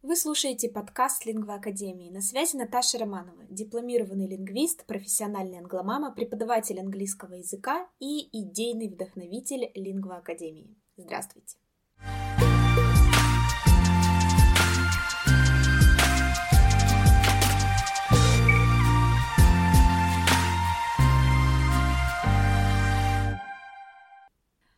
Вы слушаете подкаст Лингва Академии. На связи Наташа Романова, дипломированный лингвист, профессиональный англомама, преподаватель английского языка и идейный вдохновитель Лингва Академии. Здравствуйте!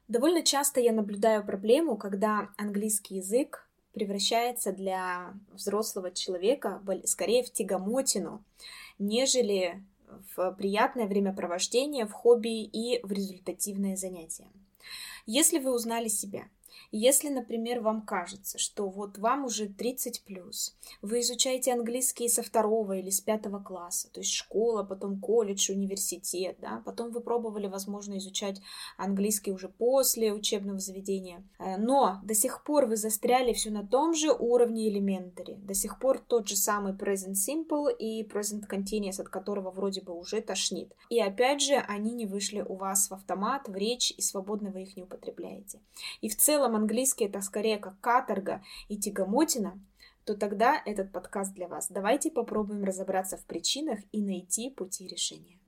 Довольно часто я наблюдаю проблему, когда английский язык превращается для взрослого человека скорее в тягомотину, нежели в приятное времяпровождение, в хобби и в результативное занятие. Если вы узнали себя – если, например, вам кажется, что вот вам уже 30 плюс, вы изучаете английский со второго или с пятого класса, то есть школа, потом колледж, университет, да, потом вы пробовали, возможно, изучать английский уже после учебного заведения, э, но до сих пор вы застряли все на том же уровне элементари, до сих пор тот же самый present simple и present continuous, от которого вроде бы уже тошнит. И опять же, они не вышли у вас в автомат, в речь, и свободно вы их не употребляете. И в целом английский это скорее как каторга и тягомотина, то тогда этот подкаст для вас. Давайте попробуем разобраться в причинах и найти пути решения.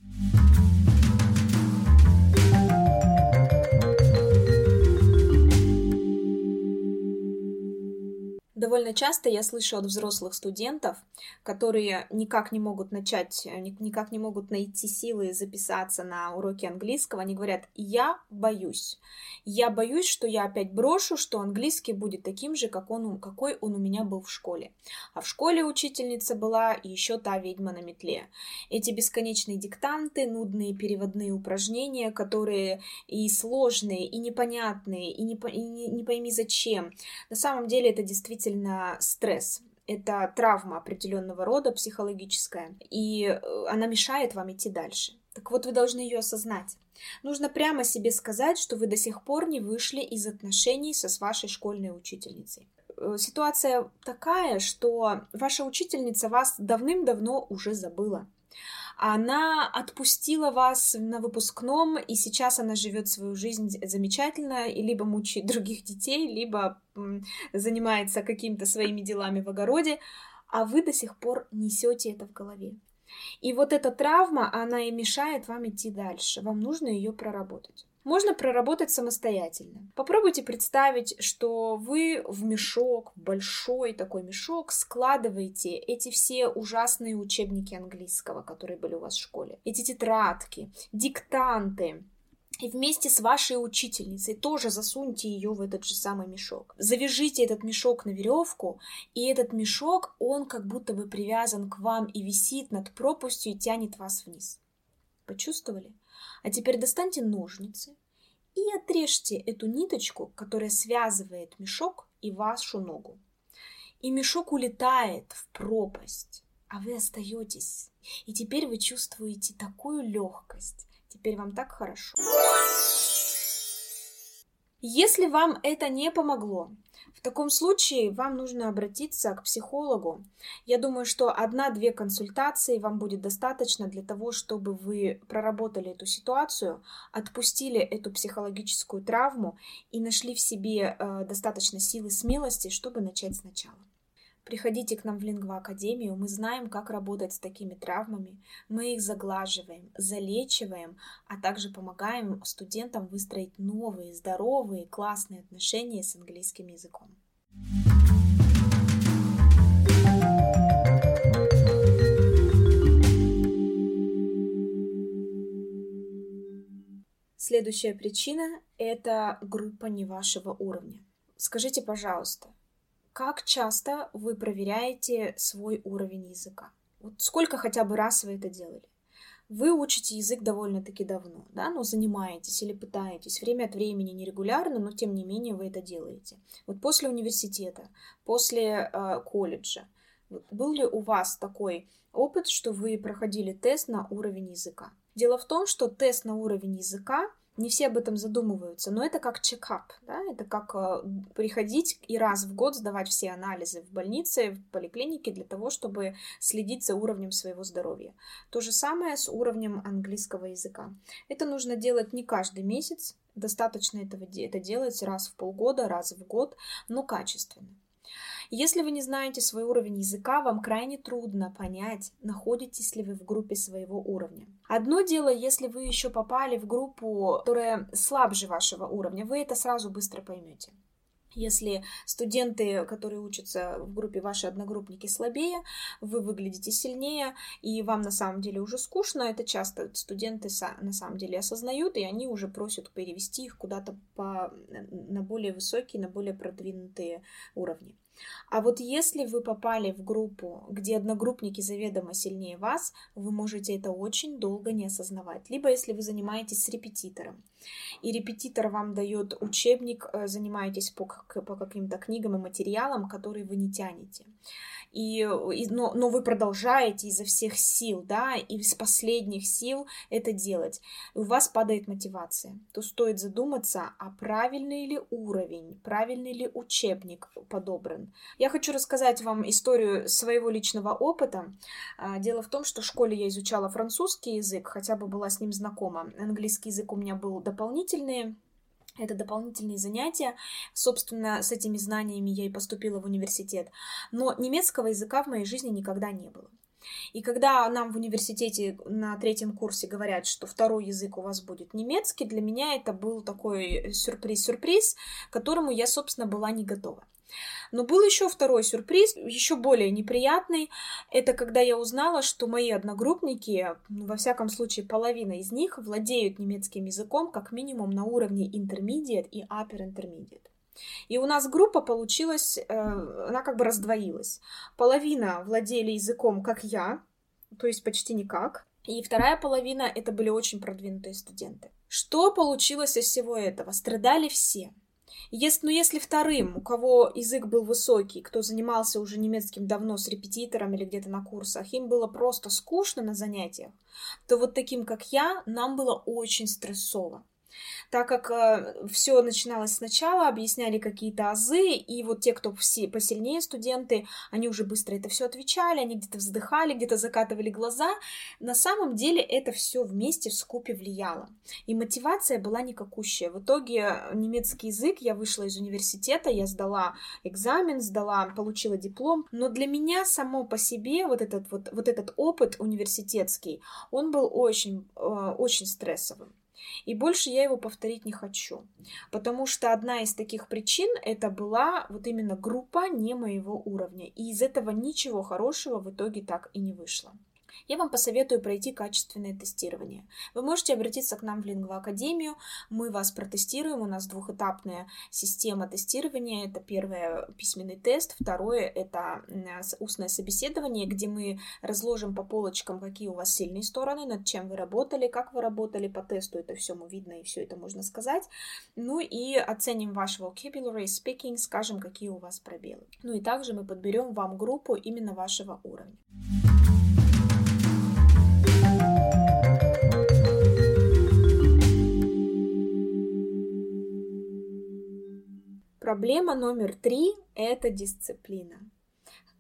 Довольно часто я слышу от взрослых студентов, которые никак не могут начать, э, никак не могут найти силы записаться на уроки английского, они говорят, я боюсь. Я боюсь, что я опять брошу, что английский будет таким же, как он, какой он у меня был в школе. А в школе учительница была еще та ведьма на метле. Эти бесконечные диктанты, нудные переводные упражнения, которые и сложные, и непонятные, и не, и не пойми зачем. На самом деле это действительно действительно стресс. Это травма определенного рода, психологическая, и э, она мешает вам идти дальше. Так вот, вы должны ее осознать. Нужно прямо себе сказать, что вы до сих пор не вышли из отношений со с вашей школьной учительницей. Э, ситуация такая, что ваша учительница вас давным-давно уже забыла. Она отпустила вас на выпускном, и сейчас она живет свою жизнь замечательно, и либо мучает других детей, либо занимается какими-то своими делами в огороде, а вы до сих пор несете это в голове. И вот эта травма, она и мешает вам идти дальше. Вам нужно ее проработать можно проработать самостоятельно. Попробуйте представить, что вы в мешок, большой такой мешок, складываете эти все ужасные учебники английского, которые были у вас в школе, эти тетрадки, диктанты, и вместе с вашей учительницей тоже засуньте ее в этот же самый мешок. Завяжите этот мешок на веревку, и этот мешок, он как будто бы привязан к вам и висит над пропастью и тянет вас вниз. Почувствовали? А теперь достаньте ножницы и отрежьте эту ниточку, которая связывает мешок и вашу ногу. И мешок улетает в пропасть, а вы остаетесь. И теперь вы чувствуете такую легкость. Теперь вам так хорошо. Если вам это не помогло, в таком случае вам нужно обратиться к психологу. Я думаю, что одна-две консультации вам будет достаточно для того, чтобы вы проработали эту ситуацию, отпустили эту психологическую травму и нашли в себе э, достаточно силы смелости, чтобы начать сначала. Приходите к нам в Лингва Академию, мы знаем, как работать с такими травмами, мы их заглаживаем, залечиваем, а также помогаем студентам выстроить новые, здоровые, классные отношения с английским языком. Следующая причина – это группа не вашего уровня. Скажите, пожалуйста, как часто вы проверяете свой уровень языка? Вот сколько хотя бы раз вы это делали? Вы учите язык довольно-таки давно, да, но занимаетесь или пытаетесь время от времени нерегулярно, но тем не менее вы это делаете. Вот после университета, после э, колледжа, был ли у вас такой опыт, что вы проходили тест на уровень языка? Дело в том, что тест на уровень языка не все об этом задумываются, но это как чекап, да, это как э, приходить и раз в год сдавать все анализы в больнице, в поликлинике для того, чтобы следить за уровнем своего здоровья. То же самое с уровнем английского языка. Это нужно делать не каждый месяц, достаточно этого это делать раз в полгода, раз в год, но качественно. Если вы не знаете свой уровень языка, вам крайне трудно понять, находитесь ли вы в группе своего уровня. Одно дело, если вы еще попали в группу, которая слабже вашего уровня, вы это сразу быстро поймете. Если студенты, которые учатся в группе, ваши одногруппники слабее, вы выглядите сильнее, и вам на самом деле уже скучно, это часто студенты на самом деле осознают, и они уже просят перевести их куда-то по, на более высокие, на более продвинутые уровни. А вот если вы попали в группу, где одногруппники заведомо сильнее вас, вы можете это очень долго не осознавать. Либо если вы занимаетесь с репетитором, и репетитор вам дает учебник, э, занимаетесь по, по каким-то книгам и материалам, которые вы не тянете и, и но, но вы продолжаете изо всех сил, да, и из последних сил это делать, и у вас падает мотивация, то стоит задуматься, а правильный ли уровень, правильный ли учебник подобран. Я хочу рассказать вам историю своего личного опыта. А, дело в том, что в школе я изучала французский язык, хотя бы была с ним знакома. Английский язык у меня был дополнительный, это дополнительные занятия. Собственно, с этими знаниями я и поступила в университет. Но немецкого языка в моей жизни никогда не было. И когда нам в университете на третьем курсе говорят, что второй язык у вас будет немецкий, для меня это был такой сюрприз-сюрприз, к которому я, собственно, была не готова. Но был еще второй сюрприз, еще более неприятный. Это когда я узнала, что мои одногруппники, ну, во всяком случае половина из них, владеют немецким языком как минимум на уровне intermediate и upper intermediate. И у нас группа получилась, э, она как бы раздвоилась. Половина владели языком, как я, то есть почти никак. И вторая половина это были очень продвинутые студенты. Что получилось из всего этого? Страдали все. Если, ну, если вторым, у кого язык был высокий, кто занимался уже немецким давно с репетитором или где-то на курсах, им было просто скучно на занятиях, то вот таким, как я, нам было очень стрессово так как э, все начиналось сначала, объясняли какие-то азы, и вот те, кто все посильнее студенты, они уже быстро это все отвечали, они где-то вздыхали, где-то закатывали глаза. На самом деле это все вместе в скупе влияло. И мотивация была никакущая. В итоге немецкий язык, я вышла из университета, я сдала экзамен, сдала, получила диплом, но для меня само по себе вот этот вот, вот этот опыт университетский, он был очень, э, очень стрессовым. И больше я его повторить не хочу. Потому что одна из таких причин это была вот именно группа не моего уровня. И из этого ничего хорошего в итоге так и не вышло я вам посоветую пройти качественное тестирование. Вы можете обратиться к нам в Лингва Академию, мы вас протестируем, у нас двухэтапная система тестирования. Это первое письменный тест, второе это устное собеседование, где мы разложим по полочкам, какие у вас сильные стороны, над чем вы работали, как вы работали по тесту, это все мы видно и все это можно сказать. Ну и оценим ваш vocabulary, speaking, скажем, какие у вас пробелы. Ну и также мы подберем вам группу именно вашего уровня. Проблема номер три – это дисциплина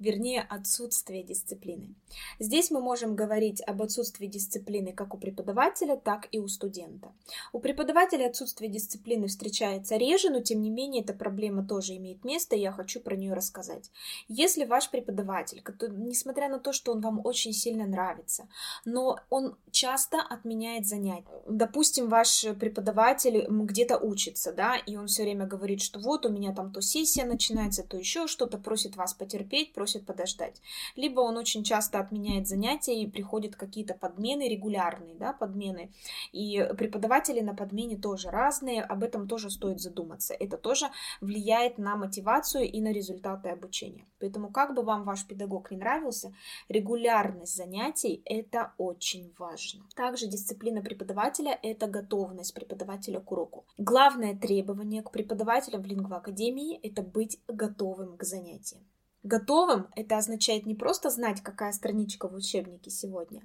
вернее отсутствие дисциплины. Здесь мы можем говорить об отсутствии дисциплины как у преподавателя, так и у студента. У преподавателя отсутствие дисциплины встречается реже, но тем не менее эта проблема тоже имеет место, и я хочу про нее рассказать. Если ваш преподаватель, несмотря на то, что он вам очень сильно нравится, но он часто отменяет занятия. Допустим, ваш преподаватель где-то учится, да, и он все время говорит, что вот у меня там то сессия начинается, то еще что-то, просит вас потерпеть, просит просит подождать. Либо он очень часто отменяет занятия и приходят какие-то подмены регулярные, да, подмены. И преподаватели на подмене тоже разные, об этом тоже стоит задуматься. Это тоже влияет на мотивацию и на результаты обучения. Поэтому как бы вам ваш педагог не нравился, регулярность занятий это очень важно. Также дисциплина преподавателя это готовность преподавателя к уроку. Главное требование к преподавателям в лингвоакадемии это быть готовым к занятиям. Готовым это означает не просто знать, какая страничка в учебнике сегодня,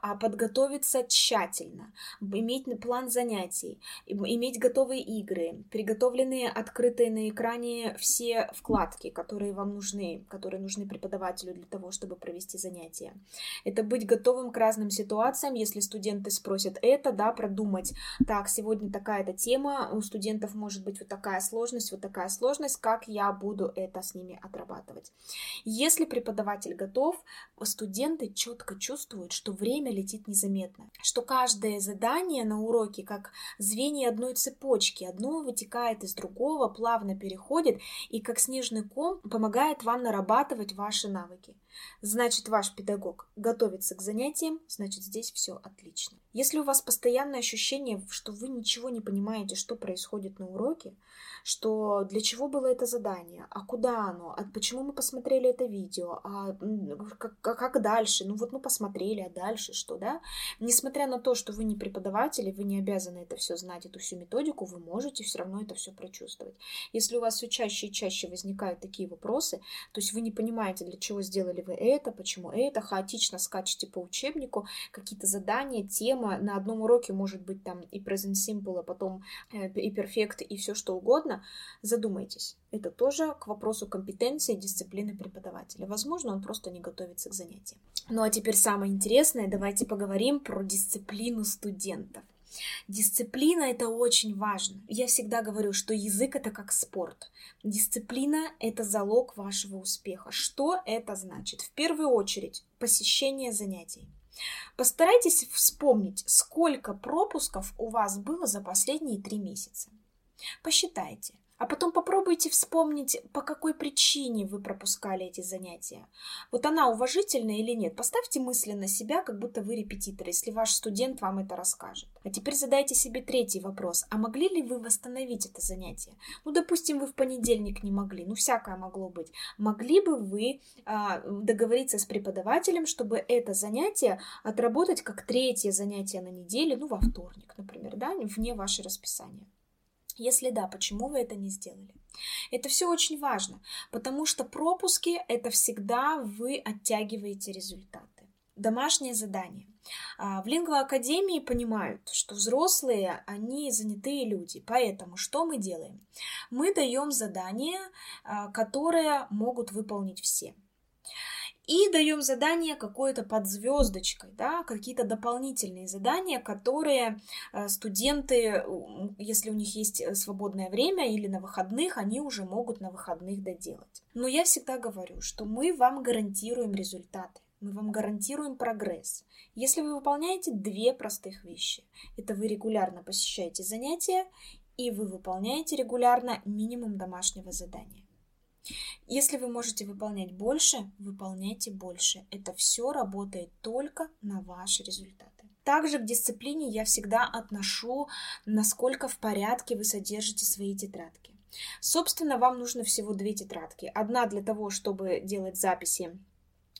а подготовиться тщательно, иметь план занятий, иметь готовые игры, приготовленные открытые на экране все вкладки, которые вам нужны, которые нужны преподавателю для того, чтобы провести занятия. Это быть готовым к разным ситуациям, если студенты спросят это, да, продумать, так, сегодня такая-то тема, у студентов может быть вот такая сложность, вот такая сложность, как я буду это с ними отрабатывать. Если преподаватель готов, студенты четко чувствуют, что время летит незаметно, что каждое задание на уроке как звенья одной цепочки, одно вытекает из другого, плавно переходит и как снежный ком помогает вам нарабатывать ваши навыки. Значит, ваш педагог готовится к занятиям, значит, здесь все отлично. Если у вас постоянное ощущение, что вы ничего не понимаете, что происходит на уроке, что для чего было это задание, а куда оно, а почему мы посмотрели это видео, а как, как дальше, ну вот мы посмотрели, а дальше что, да? Несмотря на то, что вы не преподаватель, вы не обязаны это все знать, эту всю методику, вы можете все равно это все прочувствовать. Если у вас все чаще и чаще возникают такие вопросы, то есть вы не понимаете, для чего сделали вы это, почему это, хаотично скачете по учебнику, какие-то задания, тема, на одном уроке может быть там и present simple, а потом э, и perfect, и все что угодно, задумайтесь. Это тоже к вопросу компетенции и дисциплины преподавателя. Возможно, он просто не готовится к занятиям. Ну а теперь самое интересное, давайте поговорим про дисциплину студентов. Дисциплина это очень важно. Я всегда говорю, что язык это как спорт. Дисциплина это залог вашего успеха. Что это значит? В первую очередь посещение занятий. Постарайтесь вспомнить, сколько пропусков у вас было за последние три месяца. Посчитайте. А потом попробуйте вспомнить, по какой причине вы пропускали эти занятия. Вот она уважительная или нет? Поставьте мысленно себя, как будто вы репетитор, если ваш студент вам это расскажет. А теперь задайте себе третий вопрос. А могли ли вы восстановить это занятие? Ну, допустим, вы в понедельник не могли, ну, всякое могло быть. Могли бы вы а, договориться с преподавателем, чтобы это занятие отработать как третье занятие на неделе, ну, во вторник, например, да, вне ваше расписание? Если да, почему вы это не сделали? Это все очень важно, потому что пропуски — это всегда вы оттягиваете результаты. Домашнее задание. А, в лингвоакадемии понимают, что взрослые, они занятые люди, поэтому что мы делаем? Мы даем задания, а, которые могут выполнить все и даем задание какое-то под звездочкой, да, какие-то дополнительные задания, которые э, студенты, если у них есть э, свободное время или на выходных, они уже могут на выходных доделать. Но я всегда говорю, что мы вам гарантируем результаты. Мы вам гарантируем прогресс. Если вы выполняете две простых вещи, это вы регулярно посещаете занятия и вы выполняете регулярно минимум домашнего задания. Если вы можете выполнять больше, выполняйте больше. Это все работает только на ваши результаты. Также к дисциплине я всегда отношу, насколько в порядке вы содержите свои тетрадки. Собственно, вам нужно всего две тетрадки. Одна для того, чтобы делать записи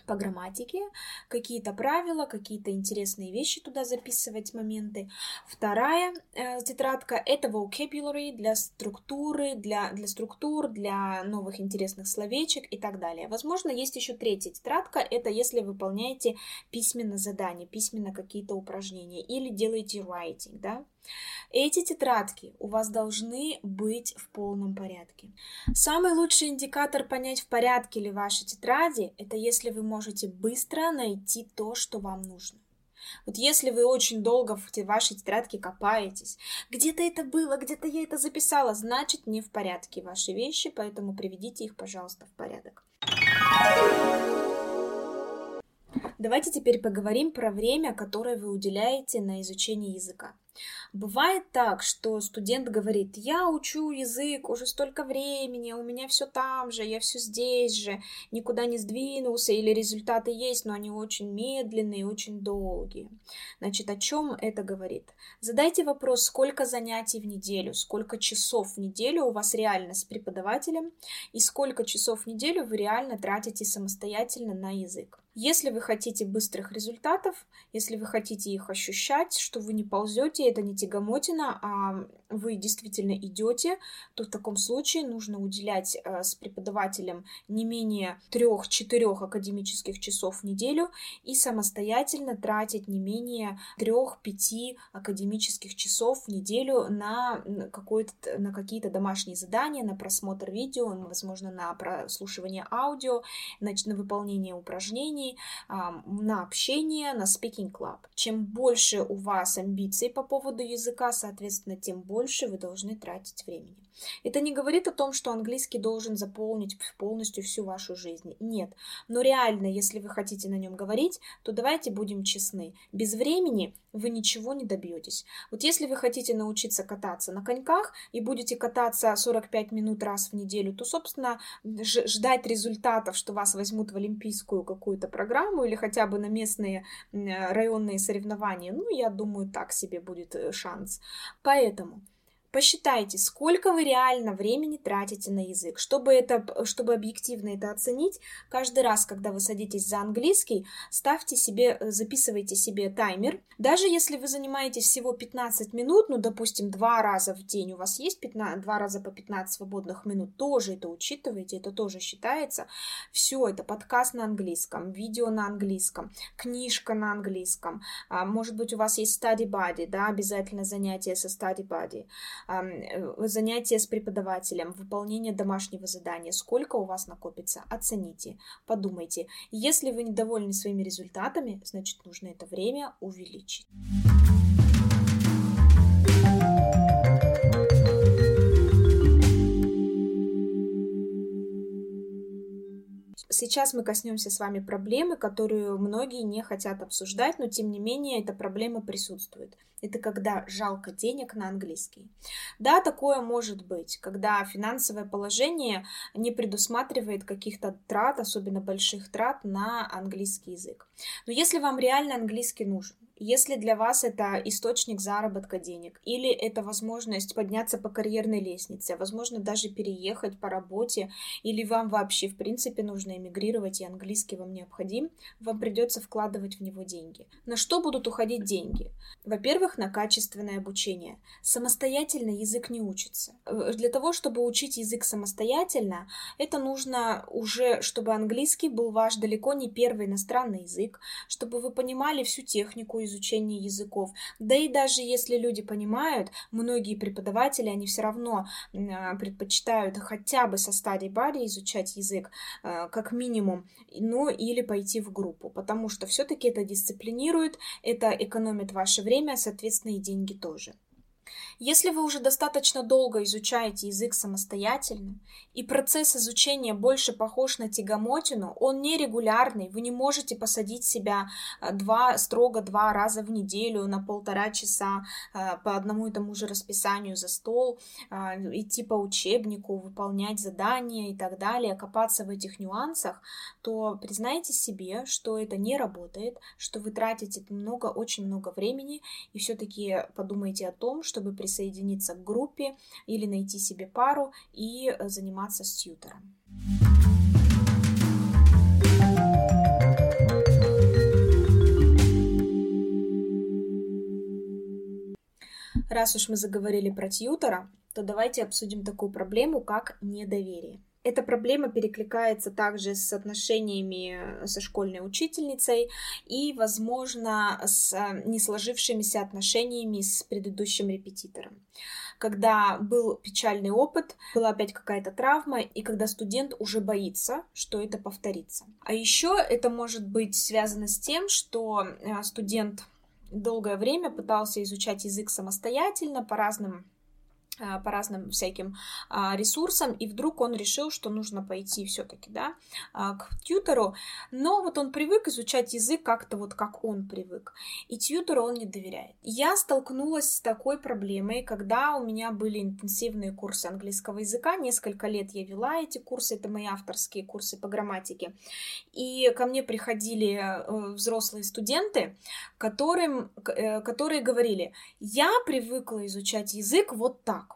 по грамматике, какие-то правила, какие-то интересные вещи туда записывать, моменты. Вторая э, тетрадка — это vocabulary для структуры, для, для структур, для новых интересных словечек и так далее. Возможно, есть еще третья тетрадка, это если выполняете письменно задания, письменно какие-то упражнения или делаете writing, да. Эти тетрадки у вас должны быть в полном порядке. Самый лучший индикатор понять, в порядке ли ваши тетради, это если вы можете быстро найти то, что вам нужно. Вот если вы очень долго в вашей тетрадке копаетесь, где-то это было, где-то я это записала, значит не в порядке ваши вещи, поэтому приведите их, пожалуйста, в порядок. Давайте теперь поговорим про время, которое вы уделяете на изучение языка. Бывает так, что студент говорит, я учу язык уже столько времени, у меня все там же, я все здесь же, никуда не сдвинулся, или результаты есть, но они очень медленные, очень долгие. Значит, о чем это говорит? Задайте вопрос, сколько занятий в неделю, сколько часов в неделю у вас реально с преподавателем, и сколько часов в неделю вы реально тратите самостоятельно на язык. Если вы хотите быстрых результатов, если вы хотите их ощущать, что вы не ползете, это не тягомотина, а вы действительно идете, то в таком случае нужно уделять э, с преподавателем не менее трех-четырех академических часов в неделю и самостоятельно тратить не менее трех-пяти академических часов в неделю на, на какие-то домашние задания, на просмотр видео, возможно, на прослушивание аудио, на, на выполнение упражнений, упражнений, на общение, на speaking club. Чем больше у вас амбиций по поводу языка, соответственно, тем больше вы должны тратить времени. Это не говорит о том, что английский должен заполнить полностью всю вашу жизнь. Нет. Но реально, если вы хотите на нем говорить, то давайте будем честны. Без времени вы ничего не добьетесь. Вот если вы хотите научиться кататься на коньках и будете кататься 45 минут раз в неделю, то, собственно, ждать результатов, что вас возьмут в олимпийскую какую-то программу или хотя бы на местные районные соревнования, ну, я думаю, так себе будет э, шанс. Поэтому Посчитайте, сколько вы реально времени тратите на язык. Чтобы, это, чтобы объективно это оценить, каждый раз, когда вы садитесь за английский, ставьте себе, записывайте себе таймер. Даже если вы занимаетесь всего 15 минут, ну, допустим, два раза в день, у вас есть 15, два раза по 15 свободных минут, тоже это учитывайте, это тоже считается. Все, это подкаст на английском, видео на английском, книжка на английском. А, может быть, у вас есть study buddy, да, обязательно занятие со study buddy Э, занятия с преподавателем, выполнение домашнего задания, сколько у вас накопится, оцените, подумайте. Если вы недовольны своими результатами, значит нужно это время увеличить. Сейчас мы коснемся с вами проблемы, которую многие не хотят обсуждать, но тем не менее эта проблема присутствует. Это когда жалко денег на английский. Да, такое может быть, когда финансовое положение не предусматривает каких-то трат, особенно больших трат на английский язык. Но если вам реально английский нужен, если для вас это источник заработка денег или это возможность подняться по карьерной лестнице, возможно, даже переехать по работе, или вам вообще, в принципе, нужно эмигрировать, и английский вам необходим, вам придется вкладывать в него деньги. На что будут уходить деньги? Во-первых, на качественное обучение. Самостоятельно язык не учится. Э, для того, чтобы учить язык самостоятельно, это нужно уже, чтобы английский был ваш далеко не первый иностранный язык, чтобы вы понимали всю технику изучения языков. Да и даже если люди понимают, многие преподаватели, они все равно а, предпочитают хотя бы со стадии бади изучать язык, а, как минимум, ну или пойти в группу, потому что все-таки это дисциплинирует, это экономит ваше время, соответственно, и деньги тоже. Если вы уже достаточно долго изучаете язык самостоятельно, и процесс изучения больше похож на тягомотину, он нерегулярный, вы не можете посадить себя э, два, строго два раза в неделю на полтора часа э, по одному и тому же расписанию за стол, э, идти по учебнику, выполнять задания и так далее, копаться в этих нюансах, то признайте себе, что это не работает, что вы тратите много, очень много времени, и все-таки подумайте о том, чтобы при присоединиться к группе или найти себе пару и э, заниматься с тьютором. Раз уж мы заговорили про тьютора, то давайте обсудим такую проблему, как недоверие. Эта проблема перекликается также с отношениями со школьной учительницей и, возможно, с э, не сложившимися отношениями с предыдущим репетитором. Когда был печальный опыт, была опять какая-то травма, и когда студент уже боится, что это повторится. А еще это может быть связано с тем, что э, студент долгое время пытался изучать язык самостоятельно по разным по разным всяким а, ресурсам, и вдруг он решил, что нужно пойти все-таки, да, а, к тьютору, но вот он привык изучать язык как-то вот как он привык, и тьютору он не доверяет. Я столкнулась с такой проблемой, когда у меня были интенсивные курсы английского языка, несколько лет я вела эти курсы, это мои авторские курсы по грамматике, и ко мне приходили э, взрослые студенты, которым, э, которые говорили, я привыкла изучать язык вот так,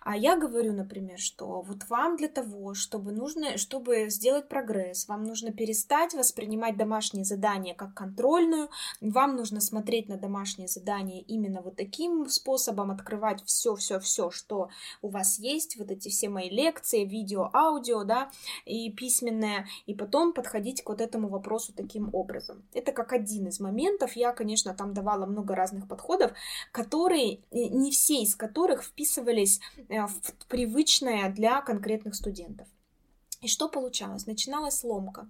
А я говорю, например, что вот вам для того, чтобы нужно, чтобы сделать прогресс, вам нужно перестать воспринимать домашние задания как контрольную, вам нужно смотреть на домашние задания именно вот таким способом, открывать все, все, все, что у вас есть, вот эти все мои лекции, видео, аудио, да, и письменное, и потом подходить к вот этому вопросу таким образом. Это как один из моментов. Я, конечно, там давала много разных подходов, которые, не все из которых вписывались Э, в привычное для конкретных студентов. И что получалось? Начиналась ломка.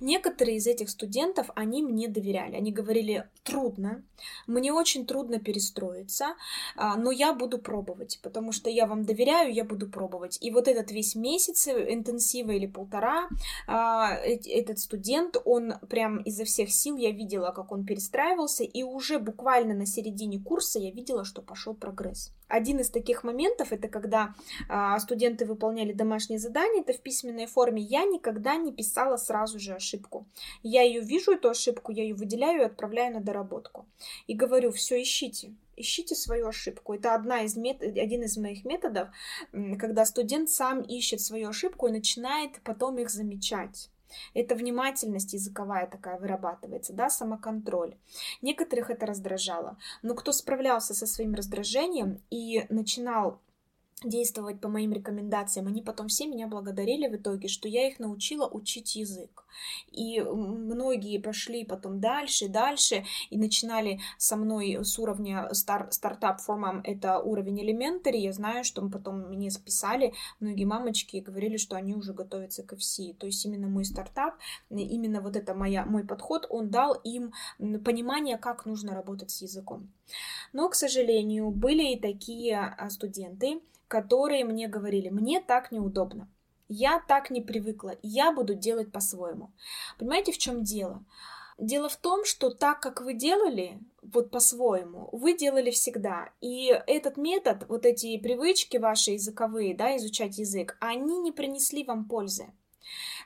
Некоторые из этих студентов, они мне доверяли. Они говорили, трудно, мне очень трудно перестроиться, а, но я буду пробовать, потому что я вам доверяю, я буду пробовать. И вот этот весь месяц э, интенсива или полтора, а, этот студент, он прям изо всех сил, я видела, как он перестраивался, и уже буквально на середине курса я видела, что пошел прогресс. Один из таких моментов, это когда а, студенты выполняли домашние задания, это в письменной форме, я никогда не писала сразу же ошибку. Я ее вижу, эту ошибку, я ее выделяю и отправляю на доработку. И говорю, все, ищите, ищите свою ошибку. Это одна из мет... один из моих методов, когда студент сам ищет свою ошибку и начинает потом их замечать. Это внимательность языковая такая вырабатывается, да, самоконтроль. Некоторых это раздражало. Но кто справлялся со своим раздражением и начинал действовать по моим рекомендациям. Они потом все меня благодарили в итоге, что я их научила учить язык. И многие пошли потом дальше, дальше, и начинали со мной с уровня стар, стартап формам, это уровень элементари. Я знаю, что потом мне списали многие мамочки и говорили, что они уже готовятся к FC. То есть именно мой стартап, именно вот это моя, мой подход, он дал им понимание, как нужно работать с языком. Но, к сожалению, были и такие а, студенты, которые мне говорили, мне так неудобно, я так не привыкла, я буду делать по-своему. Понимаете, в чем дело? Дело в том, что так, как вы делали, вот по-своему, вы делали всегда. И этот метод, вот эти привычки ваши языковые, да, изучать язык, они не принесли вам пользы.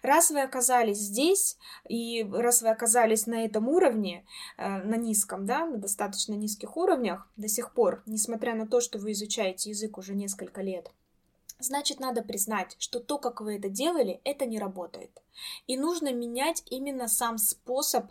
Раз вы оказались здесь, и раз вы оказались на этом уровне, э, на низком, да, на достаточно низких уровнях до сих пор, несмотря на то, что вы изучаете язык уже несколько лет, значит, надо признать, что то, как вы это делали, это не работает. И нужно менять именно сам способ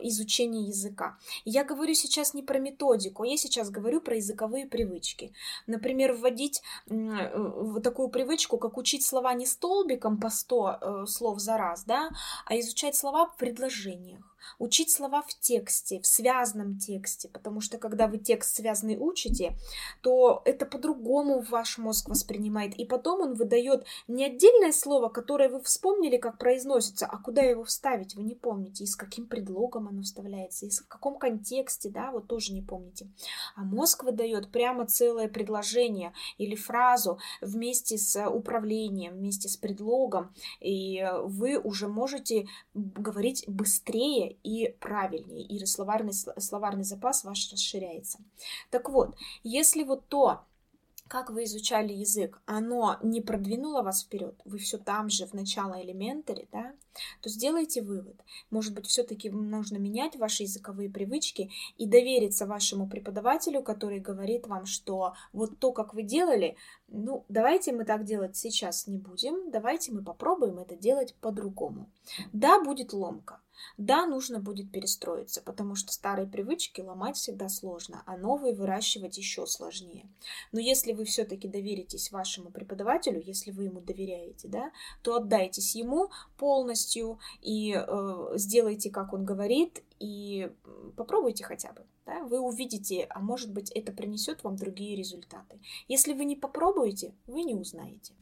изучения языка. Я говорю сейчас не про методику, я сейчас говорю про языковые привычки. Например, вводить э, такую привычку, как учить слова не столбиком по 100 э, слов за раз, да, а изучать слова в предложениях учить слова в тексте, в связанном тексте, потому что когда вы текст связанный учите, то это по-другому ваш мозг воспринимает, и потом он выдает не отдельное слово, которое вы вспомнили, как произносится, а куда его вставить, вы не помните, и с каким предлогом оно вставляется, и в каком контексте, да, вот тоже не помните. А мозг выдает прямо целое предложение или фразу вместе с управлением, вместе с предлогом, и вы уже можете говорить быстрее и правильнее, и словарный, словарный запас ваш расширяется. Так вот, если вот то, как вы изучали язык, оно не продвинуло вас вперед, вы все там же в начало элементаре, да, то сделайте вывод. Может быть, все-таки нужно менять ваши языковые привычки и довериться вашему преподавателю, который говорит вам, что вот то, как вы делали, ну, давайте мы так делать сейчас не будем, давайте мы попробуем это делать по-другому. Да, будет ломка, да, нужно будет перестроиться, потому что старые привычки ломать всегда сложно, а новые выращивать еще сложнее. Но если вы все-таки доверитесь вашему преподавателю, если вы ему доверяете, да, то отдайтесь ему полностью и э, сделайте, как он говорит, и попробуйте хотя бы. Да, вы увидите, а может быть это принесет вам другие результаты. Если вы не попробуете, вы не узнаете.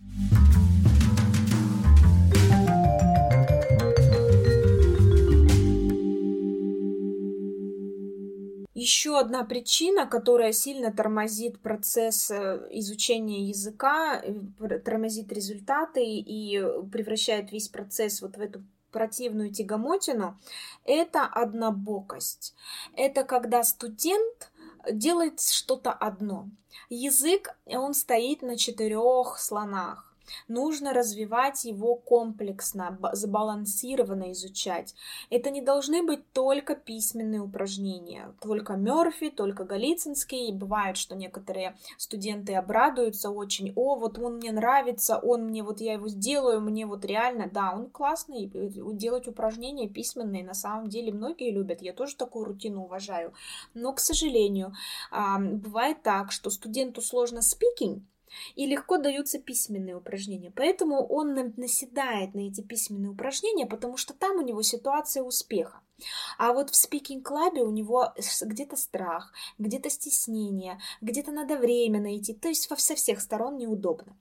Еще одна причина, которая сильно тормозит процесс э, изучения языка, э, тормозит результаты и превращает весь процесс вот в эту противную тягомотину, это однобокость. Это когда студент делает что-то одно. Язык, он стоит на четырех слонах. Нужно развивать его комплексно, сбалансированно изучать. Это не должны быть только письменные упражнения, только Мерфи, только Голицынский. Бывает, что некоторые студенты обрадуются очень, о, вот он мне нравится, он мне, вот я его сделаю, мне вот реально, да, он классный, делать упражнения письменные, на самом деле многие любят, я тоже такую рутину уважаю. Но, к сожалению, бывает так, что студенту сложно спикинг, и легко даются письменные упражнения. Поэтому он наседает на эти письменные упражнения, потому что там у него ситуация успеха. А вот в спикинг-клабе у него где-то страх, где-то стеснение, где-то надо время найти, то есть со всех сторон неудобно.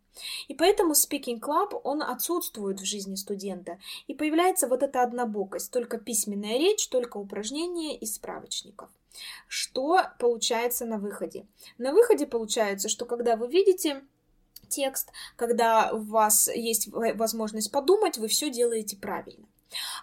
И поэтому Club, он отсутствует в жизни студента, и появляется вот эта однобокость, только письменная речь, только упражнения из справочников. Что получается на выходе? На выходе получается, что когда вы видите текст, когда у вас есть возможность подумать, вы все делаете правильно.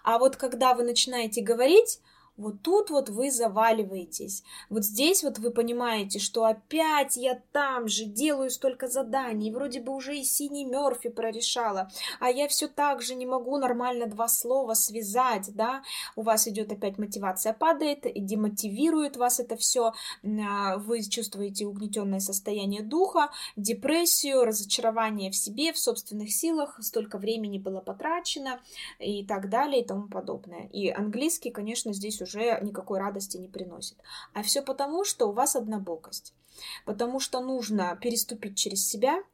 А вот когда вы начинаете говорить, вот тут вот вы заваливаетесь. Вот здесь вот вы понимаете, что опять я там же делаю столько заданий, вроде бы уже и синий Мерфи прорешала, а я все так же не могу нормально два слова связать, да, у вас идет опять мотивация падает, и демотивирует вас это все, а, вы чувствуете угнетенное состояние духа, депрессию, разочарование в себе, в собственных силах, столько времени было потрачено и так далее и тому подобное. И английский, конечно, здесь уже никакой радости не приносит. А все потому, что у вас однобокость. Потому что нужно переступить через себя –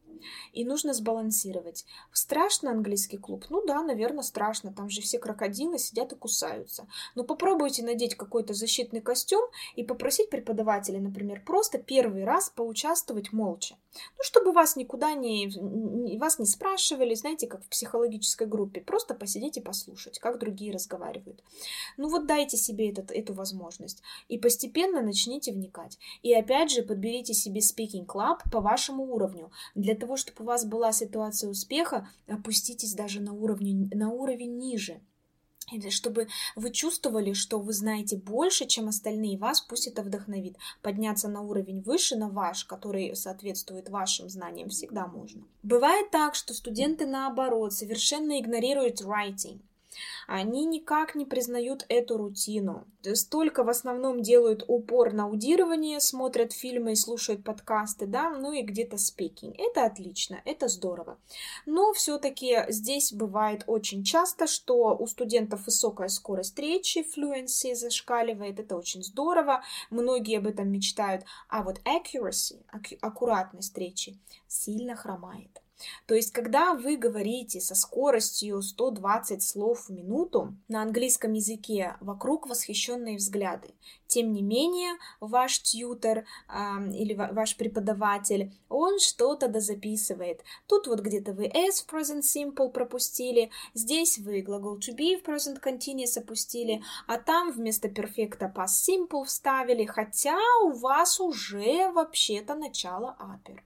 и нужно сбалансировать. Страшно английский клуб? Ну да, наверное, страшно. Там же все крокодилы сидят и кусаются. Но попробуйте надеть какой-то защитный костюм и попросить преподавателя, например, просто первый раз поучаствовать молча. Ну, чтобы вас никуда не... вас не спрашивали, знаете, как в психологической группе. Просто посидеть и послушать, как другие разговаривают. Ну вот дайте себе этот, эту возможность. И постепенно начните вникать. И опять же, подберите себе speaking club по вашему уровню. Для того, чтобы у вас была ситуация успеха, опуститесь даже на, уровне, на уровень ниже. Чтобы вы чувствовали, что вы знаете больше, чем остальные, вас пусть это вдохновит. Подняться на уровень выше, на ваш, который соответствует вашим знаниям, всегда можно. Бывает так, что студенты наоборот совершенно игнорируют writing они никак не признают эту рутину. Столько в основном делают упор на аудирование, смотрят фильмы и слушают подкасты, да, ну и где-то спикинг. Это отлично, это здорово. Но все-таки здесь бывает очень часто, что у студентов высокая скорость речи, fluency зашкаливает, это очень здорово, многие об этом мечтают, а вот accuracy, аккуратность речи сильно хромает. То есть, когда вы говорите со скоростью 120 слов в минуту на английском языке, вокруг восхищенные взгляды. Тем не менее, ваш тьютер э, или ваш преподаватель, он что-то дозаписывает. Тут вот где-то вы s в present simple пропустили, здесь вы глагол to be в present continuous опустили, а там вместо перфекта past simple вставили, хотя у вас уже вообще-то начало апер.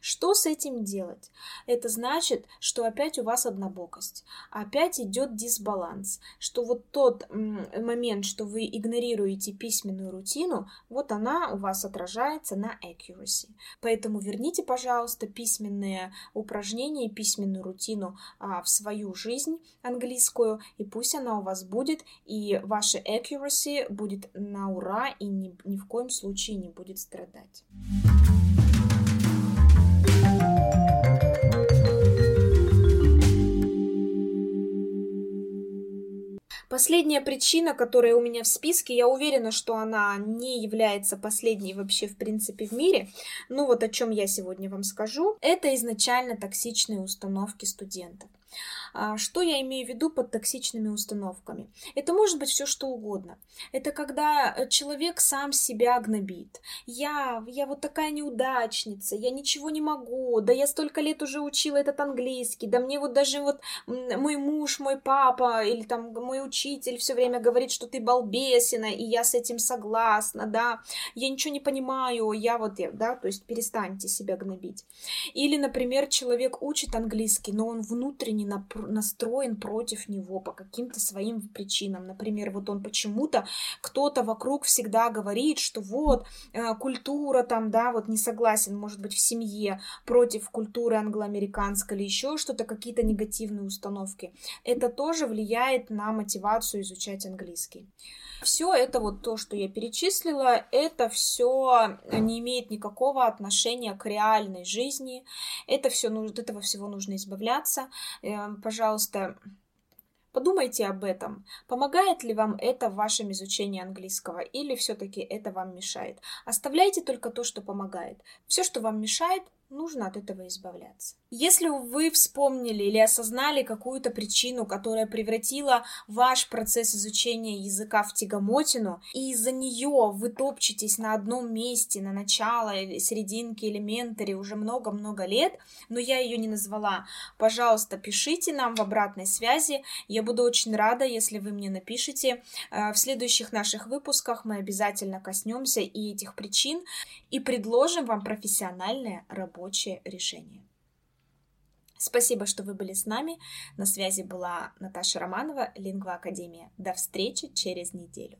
Что с этим делать? Это значит, что опять у вас однобокость, опять идет дисбаланс, что вот тот момент, что вы игнорируете письменную рутину, вот она у вас отражается на accuracy. Поэтому верните, пожалуйста, письменные упражнения, письменную рутину а, в свою жизнь английскую, и пусть она у вас будет, и ваша accuracy будет на ура и ни, ни в коем случае не будет страдать. Последняя причина, которая у меня в списке, я уверена, что она не является последней вообще в принципе в мире, ну вот о чем я сегодня вам скажу, это изначально токсичные установки студентов. А, что я имею в виду под токсичными установками? Это может быть все что угодно. Это когда э, человек сам себя гнобит. Я, я вот такая неудачница, я ничего не могу, да я столько лет уже учила этот английский, да мне вот даже вот мой муж, мой папа или там мой учитель все время говорит, что ты балбесина, и я с этим согласна, да, я ничего не понимаю, я вот, да, то есть перестаньте себя гнобить. Или, например, человек учит английский, но он внутренне напружен, настроен против него по каким-то своим причинам. Например, вот он почему-то, кто-то вокруг всегда говорит, что вот э, культура там, да, вот не согласен, может быть, в семье против культуры англоамериканской или еще что-то, какие-то негативные установки. Это тоже влияет на мотивацию изучать английский. Все это вот то, что я перечислила, это все не имеет никакого отношения к реальной жизни. Это все, от этого всего нужно избавляться. Эм, пожалуйста, Подумайте об этом. Помогает ли вам это в вашем изучении английского или все-таки это вам мешает? Оставляйте только то, что помогает. Все, что вам мешает, нужно от этого избавляться. Если вы вспомнили или осознали какую-то причину, которая превратила ваш процесс изучения языка в тягомотину, и из-за нее вы топчетесь на одном месте, на начало, серединке, элементаре уже много-много лет, но я ее не назвала, пожалуйста, пишите нам в обратной связи. Я буду очень рада, если вы мне напишите. Э, в следующих наших выпусках мы обязательно коснемся и этих причин и предложим вам профессиональное рабочее решение. Спасибо, что вы были с нами. На связи была Наташа Романова, Лингва Академия. До встречи через неделю.